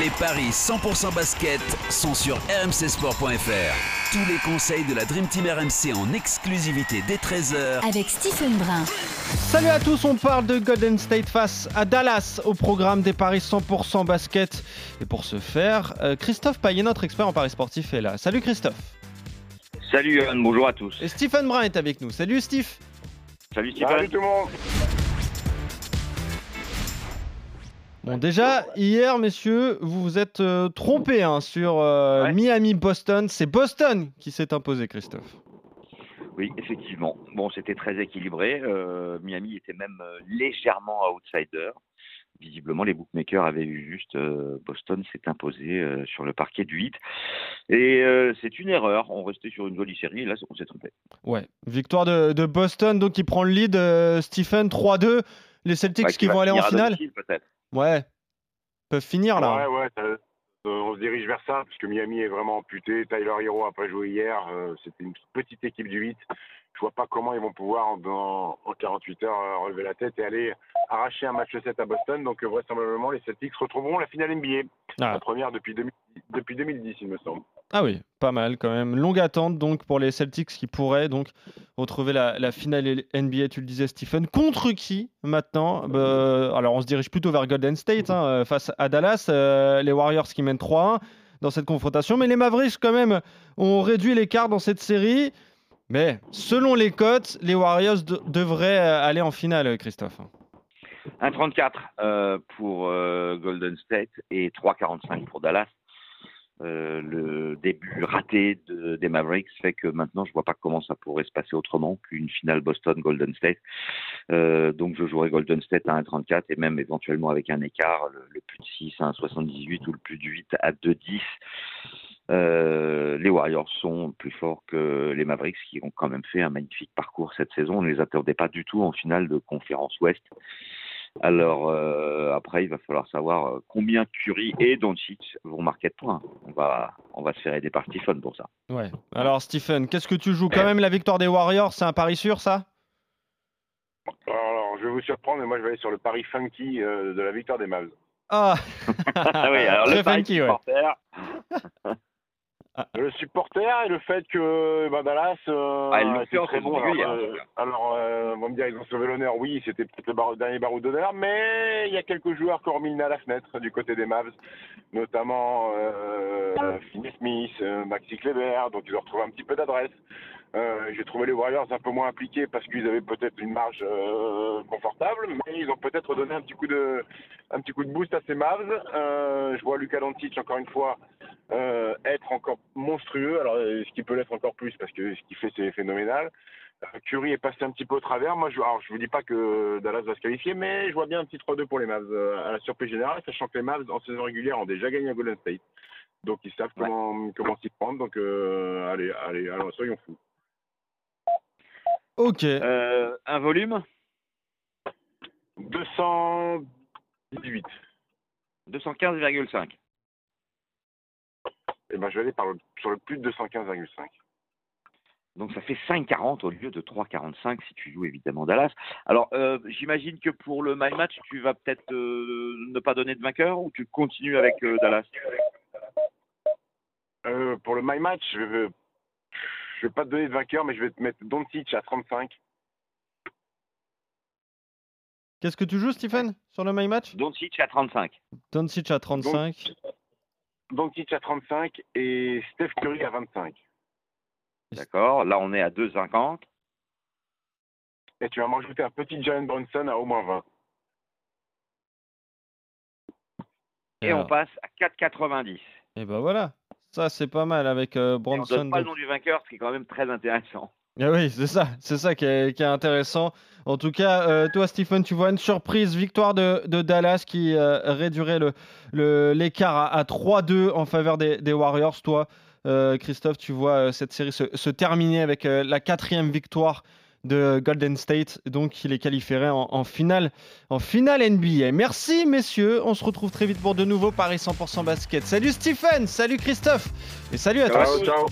Les paris 100% basket sont sur rmcsport.fr. Tous les conseils de la Dream Team RMC en exclusivité dès 13h Avec Stephen Brun. Salut à tous, on parle de Golden State face à Dallas au programme des paris 100% basket. Et pour ce faire, euh, Christophe Payet, notre expert en paris sportif, est là. Salut Christophe. Salut Johan, bonjour à tous. Et Stephen Brun est avec nous. Salut Steve. Salut Stephen. Salut tout le monde. Bon, déjà, hier, messieurs, vous vous êtes euh, trompés hein, sur euh, Ouais. Miami-Boston. C'est Boston qui s'est imposé, Christophe. Oui, effectivement. Bon, c'était très équilibré. Euh, Miami était même légèrement outsider. Visiblement, les bookmakers avaient eu juste. Boston s'est imposé sur le parquet du 8. Et c'est une erreur. On restait sur une jolie série. Et là, on s'est trompé. Ouais, victoire de, de Boston, donc qui prend le lead. Stephen, 3-2. Les Celtics Ouais, qui vont aller en finale peut-être. Ouais, peuvent finir là. Ouais, ouais, euh, on se dirige vers ça, parce que Miami est vraiment amputé. Tyler Hero a pas joué hier. euh, C'était une petite équipe du 8. Je vois pas comment ils vont pouvoir, en, en 48 heures, euh, relever la tête et aller arracher un match 7 à Boston. Donc, vraisemblablement, les Celtics retrouveront la finale NBA. Ah. La première depuis, 2000 depuis 2010, il me semble. Ah oui, pas mal quand même. Longue attente donc pour les Celtics qui pourraient donc retrouver la, finale NBA, tu le disais Stephen. Contre qui maintenant? Bah, Alors on se dirige plutôt vers Golden State hein, euh, face à Dallas. euh, les Warriors qui mènent 3-1 dans cette confrontation. Mais les Mavericks quand même ont réduit l'écart dans cette série. Mais selon les cotes, les Warriors de- devraient euh, aller en finale, Christophe. 1,34 euh, pour Golden State et 3,45 pour Dallas. Euh, le début raté de- des Mavericks fait que maintenant je vois pas comment ça pourrait se passer autrement qu'une finale Boston-Golden State. Euh, donc je jouerai Golden State à 1,34 et même éventuellement avec un écart, le, le plus de 6 à 1,78 ou le plus de 8 à 2,10. Euh, les Warriors sont plus forts que les Mavericks qui ont quand même fait un magnifique parcours cette saison. On ne les attendait pas du tout en finale de conférence Ouest. Alors euh, après, il va falloir savoir euh, combien Curry et Doncic vont marquer de points. On va, on va se faire aider par Stephen pour ça. Ouais. Alors Stephen, qu'est-ce que tu joues Quand même la victoire des Warriors, c'est un pari sûr ça? Alors, je vais vous surprendre, mais moi, je vais aller sur le pari funky euh, de la victoire des Mavs. Ah Ah oui, alors Très le pari funky, ouais. supporter, Le supporter et le fait que ben, Dallas euh, Ah, ils l'ont était fait en très bon. Alors, euh, alors, euh, on va me dire ils ont sauvé l'honneur. Oui, c'était peut-être le bar- dernier baroud d'honneur, mais il y a quelques joueurs qui ont remis le nez à la fenêtre du côté des Mavs, notamment euh, Finney Smith, euh, Maxi Kleber, donc ils ont retrouvé un petit peu d'adresse. Euh, J'ai trouvé les Warriors un peu moins impliqués parce qu'ils avaient peut-être une marge euh, confortable, mais ils ont peut-être donné un petit coup de, un petit coup de boost à ces Mavs. Euh, je vois Luka Doncic encore une fois euh, être encore monstrueux. Alors, euh, ce qui peut l'être encore plus parce que ce qu'il fait, c'est phénoménal. Euh, Curry est passé un petit peu au travers. Moi, je, alors, je vous dis pas que Dallas va se qualifier, mais je vois bien un petit 3-2 pour les Mavs euh, à la surprise générale, sachant que les Mavs en saison régulière ont déjà gagné à Golden State. Donc, ils savent Ouais. comment, comment s'y prendre. Donc, euh, allez, allez, alors, soyons fous. Ok. euh, un volume? 218. 215,5. Et ben, je vais aller par le- sur le plus de 215,5. Donc ça fait 5,40 au lieu de 3,45 si tu joues évidemment Dallas. Alors euh, j'imagine que pour le my match, tu vas peut-être euh, ne pas donner de vainqueur ou tu continues avec euh, Dallas? Euh, pour le My Match, je vais, je vais pas te donner de vainqueur, mais je vais te mettre Doncic à 35. Qu'est-ce que tu joues, Stephen, sur le My Match? Doncic à 35. Doncic à 35. Doncic à 35 et Steph Curry à 25. D'accord. Là on est à 2,50. Et tu vas me rajouter un petit Jalen Brunson à au moins 20. Et on passe à 4,90. Et ben voilà. Ça, c'est pas mal avec euh, Et on Bronson. donne pas le nom du vainqueur, ce qui est quand même très intéressant. Ah oui, c'est ça, c'est ça qui est, intéressant. En tout cas, euh, toi, Stephen, tu vois une surprise, victoire de, Dallas qui euh, réduirait l'écart le, à, 3-2 en faveur des, Warriors. Toi, euh, Christophe, tu vois cette série se, terminer avec la quatrième victoire de Golden State, donc il est qualifié en, finale, en finale NBA. Merci messieurs, on se retrouve très vite pour de nouveaux Paris 100% basket. Salut Stephen, salut Christophe et salut à tous. Ciao.